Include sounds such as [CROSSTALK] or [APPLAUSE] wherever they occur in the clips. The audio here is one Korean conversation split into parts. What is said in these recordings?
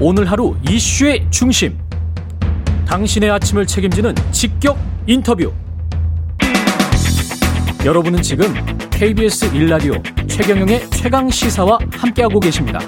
오늘 하루 이슈의 중심. 당신의 아침을 책임지는 직격 인터뷰. 여러분은 지금 KBS 일라디오 최경영의 최강 시사와 함께하고 계십니다.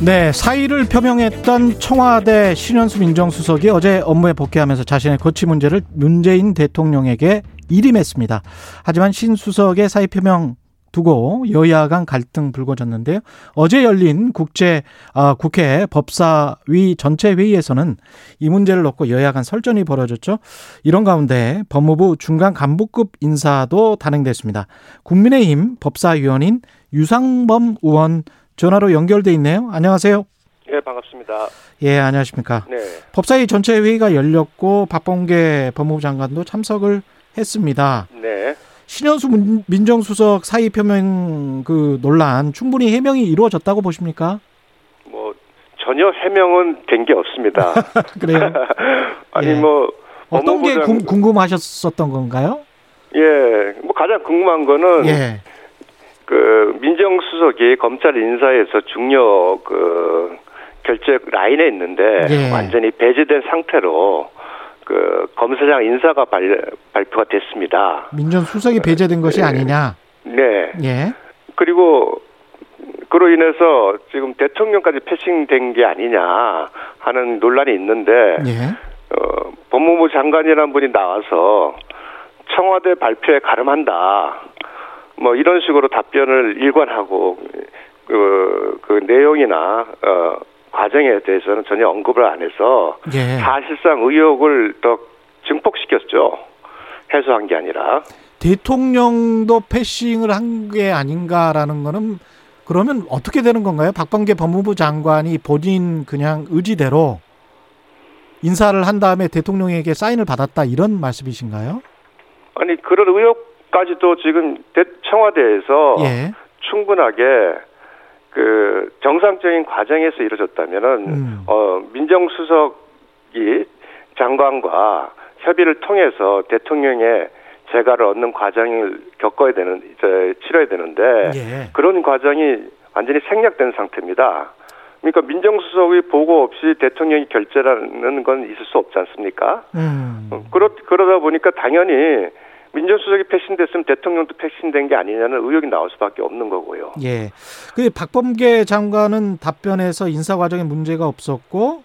네, 사의를 표명했던 청와대 신현수 민정수석이 어제 업무에 복귀하면서 자신의 거취 문제를 문재인 대통령에게 일임했습니다. 하지만 신 수석의 사의 표명 두고 여야 간 갈등 불거졌는데요. 어제 열린 국제 아, 국회 법사위 전체 회의에서는 이 문제를 놓고 여야 간 설전이 벌어졌죠. 이런 가운데 법무부 중간 간부급 인사도 단행됐습니다. 국민의힘 법사위원인 유상범 의원 전화로 연결돼 있네요. 안녕하세요. 예, 반갑습니다. 예, 안녕하십니까. 네. 법사위 전체 회의가 열렸고 박범계 법무부 장관도 참석을 했습니다. 네. 신현수 문- 민정수석 사의 표명 그 논란 충분히 해명이 이루어졌다고 보십니까? 뭐 전혀 해명은 된 게 없습니다. [LAUGHS] 그래요? [LAUGHS] 아니 예. 뭐 어떤 게 법무부 궁- 장- 궁금하셨었던 건가요? 예, 뭐 가장 궁금한 거는 예. 그 민정수석이 검찰 인사에서 중요 그 결제 라인에 있는데 예. 완전히 배제된 상태로 그 검사장 인사가 발, 발표가 됐습니다. 민정수석이 배제된 것이 예. 아니냐? 네. 예. 그리고 그로 인해서 지금 대통령까지 패싱된 게 아니냐 하는 논란이 있는데 예. 어, 법무부 장관이라는 분이 나와서 청와대 발표에 가름한다. 뭐 이런 식으로 답변을 일관하고 그, 그 내용이나 어, 과정에 대해서는 전혀 언급을 안 해서 예. 사실상 의혹을 더 증폭시켰죠. 해소한 게 아니라. 대통령도 패싱을 한 게 아닌가라는 거는 그러면 어떻게 되는 건가요? 박범계 법무부 장관이 본인 그냥 의지대로 인사를 한 다음에 대통령에게 사인을 받았다 이런 말씀이신가요? 아니 그런 의혹까지도 지금 대- 청와대에서 예. 충분하게 그 정상적인 과정에서 이루어졌다면은 음. 어 민정수석이 장관과 협의를 통해서 대통령의 재가를 얻는 과정을 겪어야 되는 이제 치러야 되는데 예. 그런 과정이 완전히 생략된 상태입니다. 그러니까 민정수석의 보고 없이 대통령이 결재라는 건 있을 수 없지 않습니까? 음. 어, 그러, 그러다 보니까 당연히 민정수석이 패신됐으면 대통령도 패신된 게 아니냐는 의혹이 나올 수밖에 없는 거고요. 예. 그 박범계 장관은 답변에서 인사 과정에 문제가 없었고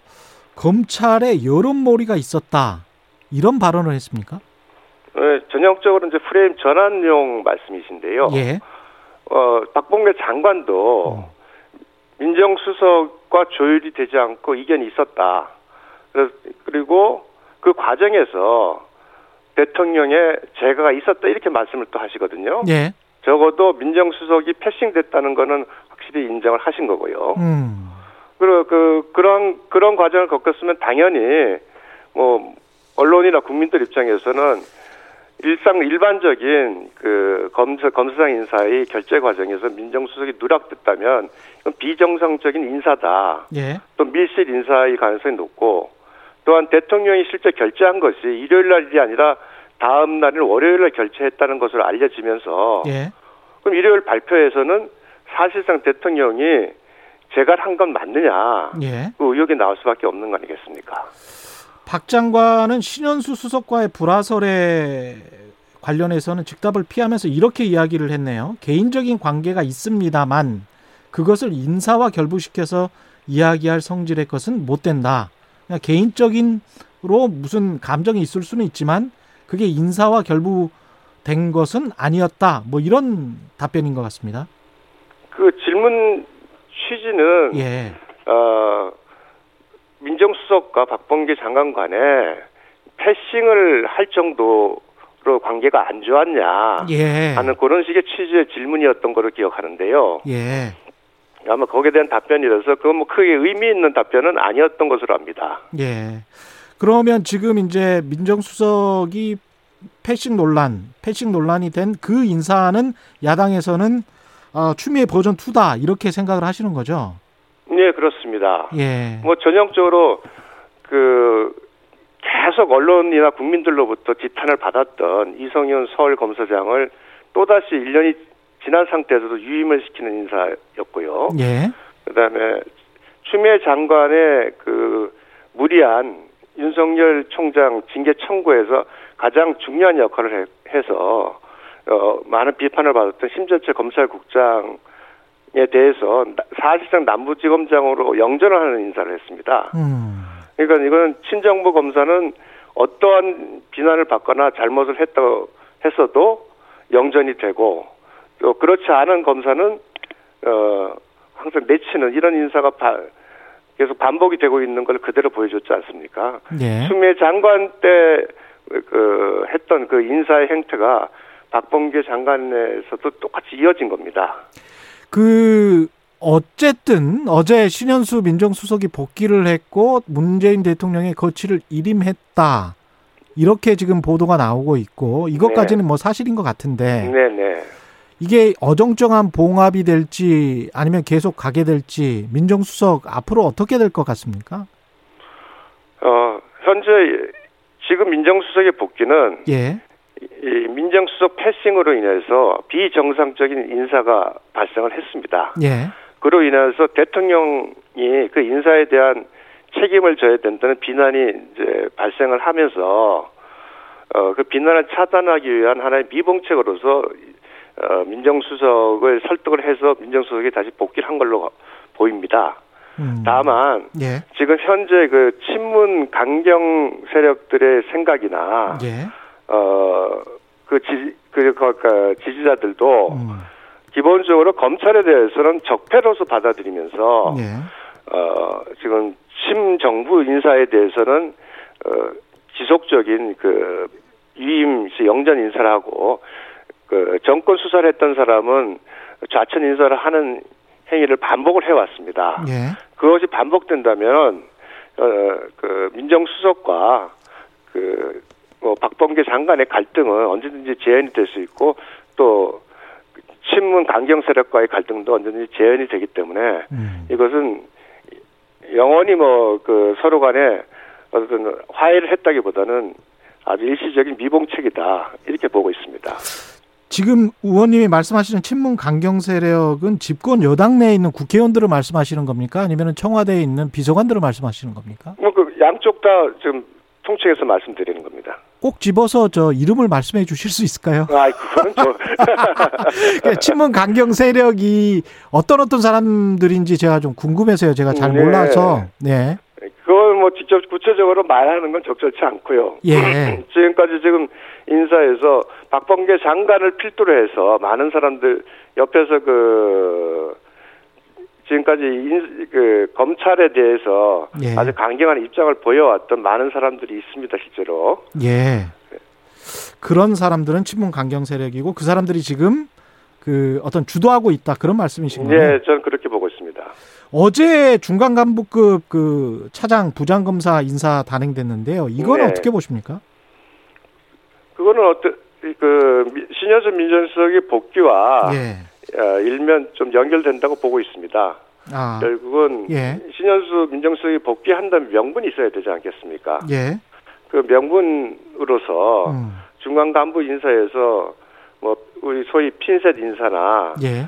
검찰에 여론몰이가 있었다. 이런 발언을 했습니까? 네, 전형적으로 이제 프레임 전환용 말씀이신데요. 예. 어, 박봉계 장관도 민정수석과 조율이 되지 않고 이견이 있었다. 그래서 그리고 그 과정에서 대통령의 재가가 있었다 이렇게 말씀을 또 하시거든요. 예. 적어도 민정수석이 패싱됐다는 거는 확실히 인정을 하신 거고요. 음. 그리고 그 그런 그런 과정을 겪었으면 당연히 뭐 언론이나 국민들 입장에서는 일상 일반적인 그 검사 검사장 인사의 결재 과정에서 민정수석이 누락됐다면 이건 비정상적인 인사다. 예. 또 밀실 인사의 가능성이 높고 또한 대통령이 실제 결재한 것이 일요일 날이 아니라 다음 날인 월요일 날 결재했다는 것으로 알려지면서 예. 그럼 일요일 발표에서는 사실상 대통령이 제가 한 건 맞느냐 예. 그 의혹이 나올 수밖에 없는 거 아니겠습니까? 박 장관은 신현수 수석과의 불화설에 관련해서는 즉답을 피하면서 이렇게 이야기를 했네요. 개인적인 관계가 있습니다만 그것을 인사와 결부시켜서 이야기할 성질의 것은 못 된다. 그냥 개인적인으로 무슨 감정이 있을 수는 있지만 그게 인사와 결부된 것은 아니었다. 뭐 이런 답변인 것 같습니다. 그 질문 취지는 예. 어, 민정수석과 박범계 장관 간에 패싱을 할 정도로 관계가 안 좋았냐 예. 하는 그런 식의 취지의 질문이었던 걸로 기억하는데요. 예. 아마 거기에 대한 답변이라서 그건 뭐 크게 의미 있는 답변은 아니었던 것으로 압니다. 예. 그러면 지금 이제 민정수석이 패싱 논란, 패싱 논란이 된 그 인사는 야당에서는 어, 추미애 버전 2다 이렇게 생각을 하시는 거죠? 네, 그렇습니다. 예. 뭐 전형적으로 그 계속 언론이나 국민들로부터 지탄을 받았던 이성윤 서울 검사장을 또다시 1년이 지난 상태에서도 유임을 시키는 인사였고요. 예. 그다음에 추미애 장관의 그 무리한 윤석열 총장 징계 청구에서 가장 중요한 역할을 해, 해서 어, 많은 비판을 받았던 심재철 검찰국장에 대해서 나- 사실상 남부지검장으로 영전을 하는 인사를 했습니다. 음. 그러니까 이거는 친정부 검사는 어떠한 비난을 받거나 잘못을 했다고 했어도 영전이 되고 또 그렇지 않은 검사는 어 항상 내치는 이런 인사가 바- 계속 반복이 되고 있는 걸 그대로 보여줬지 않습니까? 예. 추미애 장관 때 그 했던 그 인사의 행태가 박범계 장관에서도 똑같이 이어진 겁니다. 그 어쨌든 어제 신현수 민정수석이 복귀를 했고 문재인 대통령의 거취를 일임했다. 이렇게 지금 보도가 나오고 있고 이것까지는 뭐 사실인 것 같은데 네 네. 이게 어정쩡한 봉합이 될지 아니면 계속 가게 될지 민정수석 앞으로 어떻게 될 것 같습니까? 어 현재 지금 민정수석의 복귀는 예. 이 민정수석 패싱으로 인해서 비정상적인 인사가 발생을 했습니다. 예. 그로 인해서 대통령이 그 인사에 대한 책임을 져야 된다는 비난이 이제 발생을 하면서 어 그 비난을 차단하기 위한 하나의 미봉책으로서 어 민정수석을 설득을 해서 민정수석이 다시 복귀를 한 걸로 보입니다. 음. 다만 예. 지금 현재 그 친문 강경 세력들의 생각이나 예. 어그 지지 그, 그, 그 지지자들도 음. 기본적으로 검찰에 대해서는 적폐로서 받아들이면서 예. 어 지금 친정부 인사에 대해서는 어 지속적인 그시 영전 인사를 하고 그 정권 수사를 했던 사람은 좌천 인사를 하는 행위를 반복을 해왔습니다. 예. 그것이 반복된다면 어그 민정수석과 그 뭐 박범계 장관의 갈등은 언제든지 재현이 될 수 있고 또 친문 강경 세력과의 갈등도 언제든지 재현이 되기 때문에 음. 이것은 영원히 뭐 그 서로 간에 어떤 화해를 했다기보다는 아주 일시적인 미봉책이다 이렇게 보고 있습니다. 지금 의원님이 말씀하시는 친문 강경 세력은 집권 여당 내에 있는 국회의원들을 말씀하시는 겁니까? 아니면 청와대에 있는 비서관들을 말씀하시는 겁니까? 뭐 그 양쪽 다 지금 통칭해서 말씀드리는 겁니다. 꼭 집어서 저 이름을 말씀해 주실 수 있을까요? 아, 그거는 저 [LAUGHS] 그러니까 친문 강경 세력이 어떤 어떤 사람들인지 제가 좀 궁금해서요. 제가 잘 네. 몰라서. 네. 그걸 뭐 직접 구체적으로 말하는 건 적절치 않고요. 예. [CLEARS THROAT] 지금까지 지금 인사에서 박범계 장관을 필두로 해서 많은 사람들 옆에서 그 지금까지 인, 그 검찰에 대해서 예. 아주 강경한 입장을 보여왔던 많은 사람들이 있습니다, 실제로. 예. 그런 사람들은 친문 강경 세력이고 그 사람들이 지금 그 어떤 주도하고 있다 그런 말씀이신 거예요. 네, 저는 그렇게 보고 있습니다. 어제 중간 간부급 그 차장 부장 검사 인사 단행됐는데요. 이건 네. 어떻게 보십니까? 그거는 어떤 그 미- 신현수 민정수석의 복귀와 예. 어, 일면 좀 연결된다고 보고 있습니다. 아. 결국은 예. 신현수 민정수석이 복귀한다면 명분이 있어야 되지 않겠습니까? 예. 그 명분으로서 음. 중간 간부 인사에서 뭐 우리 소위 핀셋 인사나 예.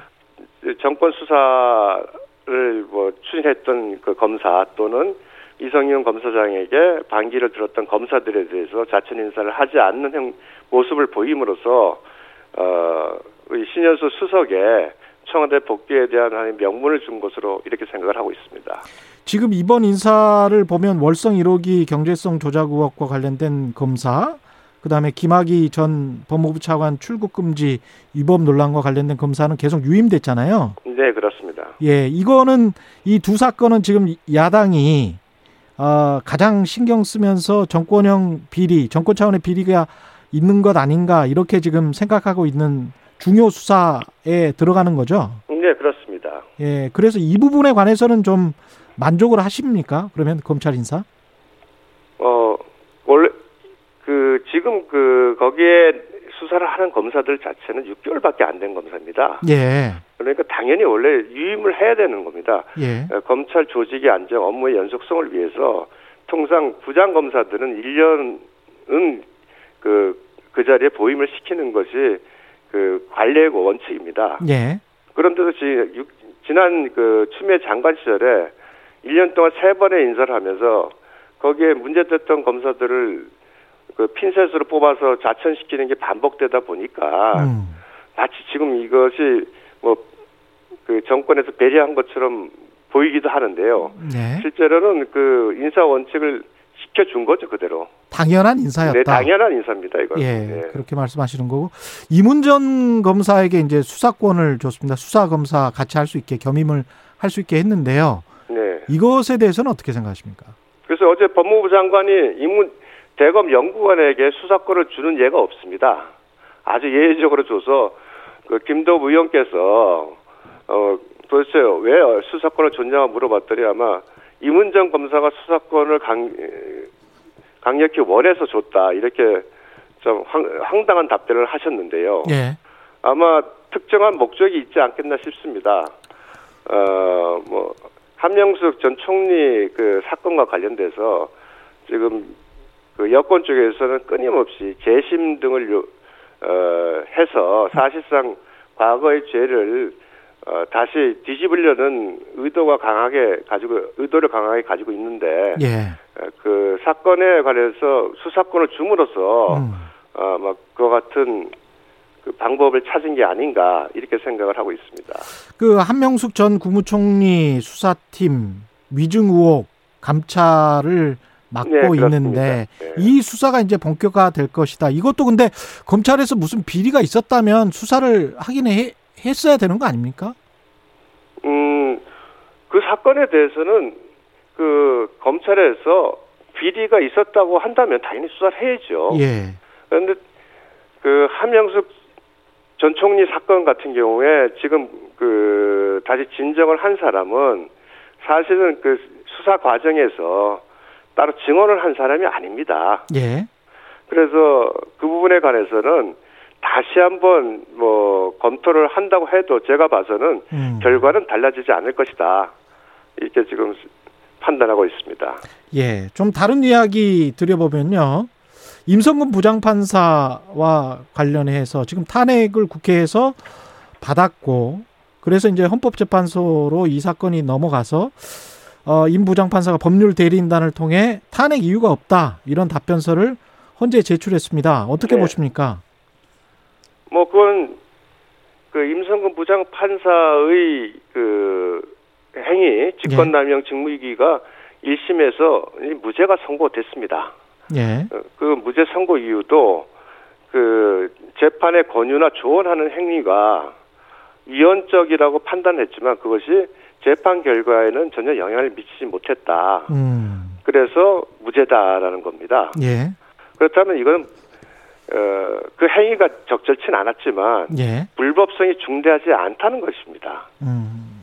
정권 수사를 뭐 추진했던 그 검사 또는 이성윤 검사장에게 반기를 들었던 검사들에 대해서 자천 인사를 하지 않는 형 모습을 보임으로써 어 신현수 수석의 청와대 복귀에 대한 명분을 준 것으로 이렇게 생각을 하고 있습니다. 지금 이번 인사를 보면 월성 1호기 경제성 조작 의혹과 관련된 검사, 그 다음에 김학의 전 법무부 차관 출국 금지 위법 논란과 관련된 검사는 계속 유임됐잖아요. 네, 그렇습니다. 예, 이거는 이 두 사건은 지금 야당이 어, 가장 신경 쓰면서 정권형 비리, 정권 차원의 비리가 있는 것 아닌가 이렇게 지금 생각하고 있는 중요 수사에 들어가는 거죠. 네, 그렇습니다. 예, 그래서 이 부분에 관해서는 좀 만족을 하십니까? 그러면 검찰 인사? 어 원래 그 지금 그 거기에 수사를 하는 검사들 자체는 6개월밖에 안 된 검사입니다. 예, 그러니까 당연히 원래 유임을 해야 되는 겁니다. 예, 어, 검찰 조직의 안정, 업무의 연속성을 위해서 통상 부장 검사들은 1년은 그, 그 자리에 보임을 시키는 것이 그그 관례고 원칙입니다. 예. 그런데도 지, 육- 지난 그 추미애 장관 시절에 1년 동안 세 번의 인사를 하면서 거기에 문제됐던 검사들을 그 핀셋으로 뽑아서 자천시키는 게 반복되다 보니까 음. 마치 지금 이것이 뭐 그 정권에서 배려한 것처럼 보이기도 하는데요. 네. 실제로는 그 인사 원칙을 지켜준 거죠 그대로. 당연한 인사였다. 네, 당연한 인사입니다 이건. 예, 네. 그렇게 말씀하시는 거고 이문전 검사에게 이제 수사권을 줬습니다. 수사 검사 같이 할 수 있게 겸임을 할 수 있게 했는데요. 네. 이것에 대해서는 어떻게 생각하십니까? 그래서 어제 법무부 장관이 이문 대검 연구관에게 수사권을 주는 예가 없습니다. 아주 예외적으로 줘서 그 김도부 의원께서 어 도대체 왜 수사권을 줬냐고 물어봤더니 아마 이문정 검사가 수사권을 강 강력히 원해서 줬다 이렇게 좀 황, 황당한 답변을 하셨는데요. 예. 아마 특정한 목적이 있지 않겠나 싶습니다. 어, 뭐, 한명숙 전 총리 그 사건과 관련돼서 지금 그 여권 쪽에서는 끊임없이 재심 등을 요, 어, 해서 사실상 과거의 죄를 어, 다시 뒤집으려는 의도가 강하게 가지고 의도를 강하게 가지고 있는데 예. 어, 그 사건에 관해서 수사권을 줌으로써 음. 어, 막 그와 같은 그 방법을 찾은 게 아닌가 이렇게 생각을 하고 있습니다. 그 한명숙 전 국무총리 수사팀 위증 의혹 감찰을 맡고 네. 있는데 네. 이 수사가 이제 본격화될 것이다. 이것도 근데 검찰에서 무슨 비리가 있었다면 수사를 하긴 해, 했어야 되는 거 아닙니까? 음, 그 사건에 대해서는 그 검찰에서 비리가 있었다고 한다면 당연히 수사를 해야죠. 예. 그런데 그 한명숙 전 총리 사건 같은 경우에 지금 그 다시 진정을 한 사람은 사실은 그 수사 과정에서 따로 증언을 한 사람이 아닙니다. 예. 그래서 그 부분에 관해서는 다시 한번 뭐 검토를 한다고 해도 제가 봐서는 음. 결과는 달라지지 않을 것이다. 이렇게 지금 판단하고 있습니다. 예. 좀 다른 이야기 드려보면요. 임성근 부장판사와 관련해서 지금 탄핵을 국회에서 받았고 그래서 이제 헌법재판소로 이 사건이 넘어가서 어, 임 부장판사가 법률 대리인단을 통해 탄핵 이유가 없다 이런 답변서를 헌재 제출했습니다. 어떻게 네. 보십니까? 뭐 그건 그 임성근 부장 판사의 그 행위 직권남용 직무유기가 1심에서 무죄가 선고됐습니다. 예. 어, 그 무죄 선고 이유도 그 재판의 권유나 조언하는 행위가 위헌적이라고 판단했지만 그것이 재판 결과에는 전혀 영향을 미치지 못했다. 음. 그래서 무죄다라는 겁니다. 예. 그렇다면 이건 어, 그 행위가 적절치는 않았지만 예. 불법성이 중대하지 않다는 것입니다. 음.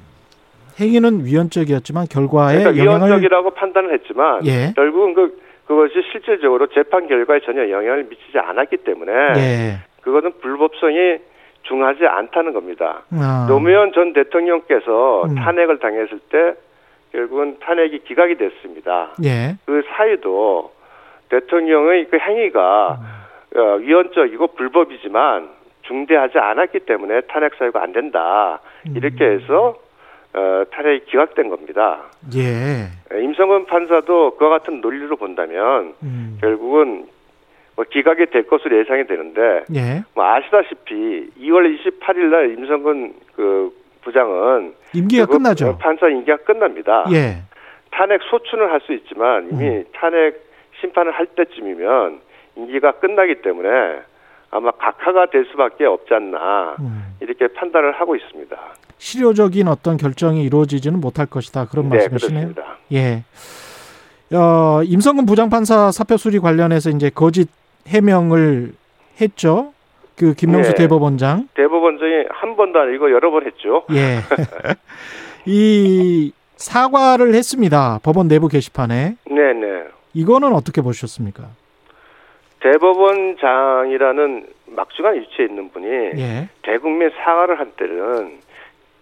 행위는 위헌적이었지만 결과에 그러니까 영향을 위헌적이라고 판단을 했지만 예. 결국은 그 그것이 실질적으로 재판 결과에 전혀 영향을 미치지 않았기 때문에 예. 그것은 불법성이 중하지 않다는 겁니다. 아. 노무현 전 대통령께서 음. 탄핵을 당했을 때 결국은 탄핵이 기각이 됐습니다. 예. 그 사유도 대통령의 그 행위가 음. 어, 위헌적이고 불법이지만 중대하지 않았기 때문에 탄핵 사유가 안 된다. 음. 이렇게 해서 어, 탄핵이 기각된 겁니다. 예. 임성근 판사도 그와 같은 논리로 본다면 음. 결국은 뭐 기각이 될 것으로 예상이 되는데 예. 뭐 아시다시피 2월 28일 날 임성근 그 부장은 임기가 끝나죠. 판사 임기가 끝납니다. 예. 탄핵 소추는 할 수 있지만 이미 음. 탄핵 심판을 할 때쯤이면 임기가 끝나기 때문에 아마 각하가 될 수밖에 없지 않나 음. 이렇게 판단을 하고 있습니다. 실효적인 어떤 결정이 이루어지지는 못할 것이다. 그런 네, 말씀이시네요. 그렇습니다. 예. 어, 임성근 부장판사 사표 수리 관련해서 이제 거짓 해명을 했죠. 그 김명수 네. 대법원장. 대법원장이 한 번도 아니고 여러 번 했죠. 예. [LAUGHS] 이 사과를 했습니다. 법원 내부 게시판에. 네, 네. 이거는 어떻게 보셨습니까? 대법원장이라는 막중한 위치에 있는 분이 예. 대국민 사과를 한 때는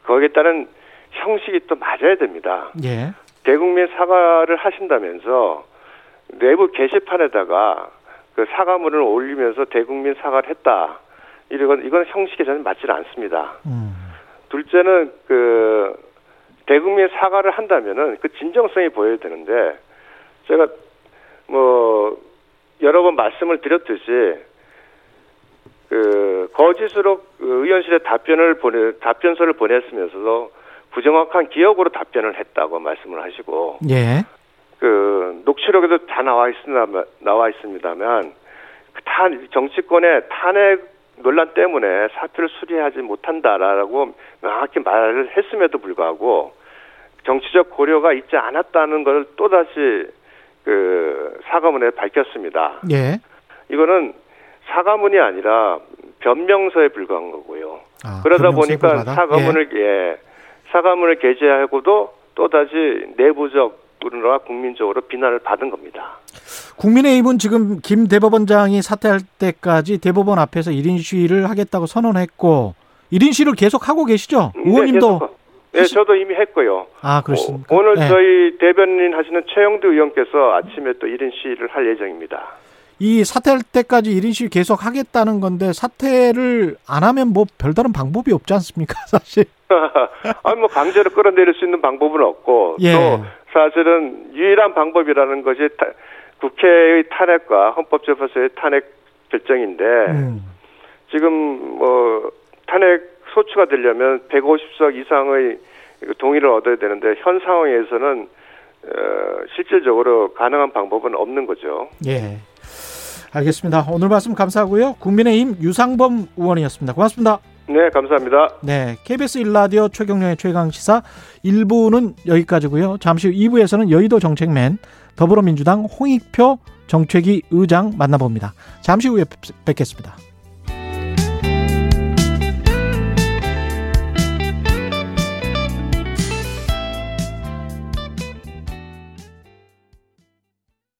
거기에 따른 형식이 또 맞아야 됩니다. 예. 대국민 사과를 하신다면서 내부 게시판에다가 그 사과문을 올리면서 대국민 사과를 했다. 이건 이건 형식에 저는 맞지는 않습니다. 음. 둘째는 그 대국민 사과를 한다면은 그 진정성이 보여야 되는데 제가 뭐 여러 번 말씀을 드렸듯이 그 거짓으로 그 의원실에 답변을 보내 답변서를 보냈으면서도 부정확한 기억으로 답변을 했다고 말씀을 하시고 예. 그 녹취록에도 다 나와 있습니다 나와 있습니다만 그탄 정치권의 탄핵 논란 때문에 사표를 수리하지 못한다라고 명확히 말을 했음에도 불구하고 정치적 고려가 있지 않았다는 걸 또다시 그 사과문에 밝혔습니다. 예. 이거는 사과문이 아니라 변명서에 불과한 거고요. 아, 그러다 보니까 불과하다? 사과문을 예. 사과문을 게재하고도 또다시 내부적 으로나 국민적으로 비난을 받은 겁니다. 국민의힘은 지금 김 대법원장이 사퇴할 때까지 대법원 앞에서 1인 시위를 하겠다고 선언했고 1인 시위를 계속 하고 계시죠? 의원님도 네, 저도 이미 했고요. 아 그렇습니까? 어, 오늘 네. 저희 대변인 하시는 최영두 의원께서 아침에 또 1인 시위를 할 예정입니다. 이 사퇴할 때까지 1인 시위 계속 하겠다는 건데 사퇴를 안 하면 뭐 별다른 방법이 없지 않습니까? [LAUGHS] 사실. [LAUGHS] 아니 뭐 강제로 끌어내릴 수 있는 방법은 없고 예. 또 사실은 유일한 방법이라는 것이 타- 국회의 탄핵과 헌법재판소의 탄핵 결정인데 음. 지금 뭐 탄핵 소추가 되려면 150석 이상의 그 동의를 얻어야 되는데 현 상황에서는 어, 실질적으로 가능한 방법은 없는 거죠. 예. 알겠습니다. 오늘 말씀 감사하고요. 국민의힘 유상범 의원이었습니다. 고맙습니다. 네, 감사합니다. 네, KBS 1라디오 최경련의 최강 시사 1부는 여기까지고요. 잠시 후 2부에서는 여의도 정책맨 더불어민주당 홍익표 정책위 의장 만나봅니다. 잠시 후에 뵙- 뵙겠습니다.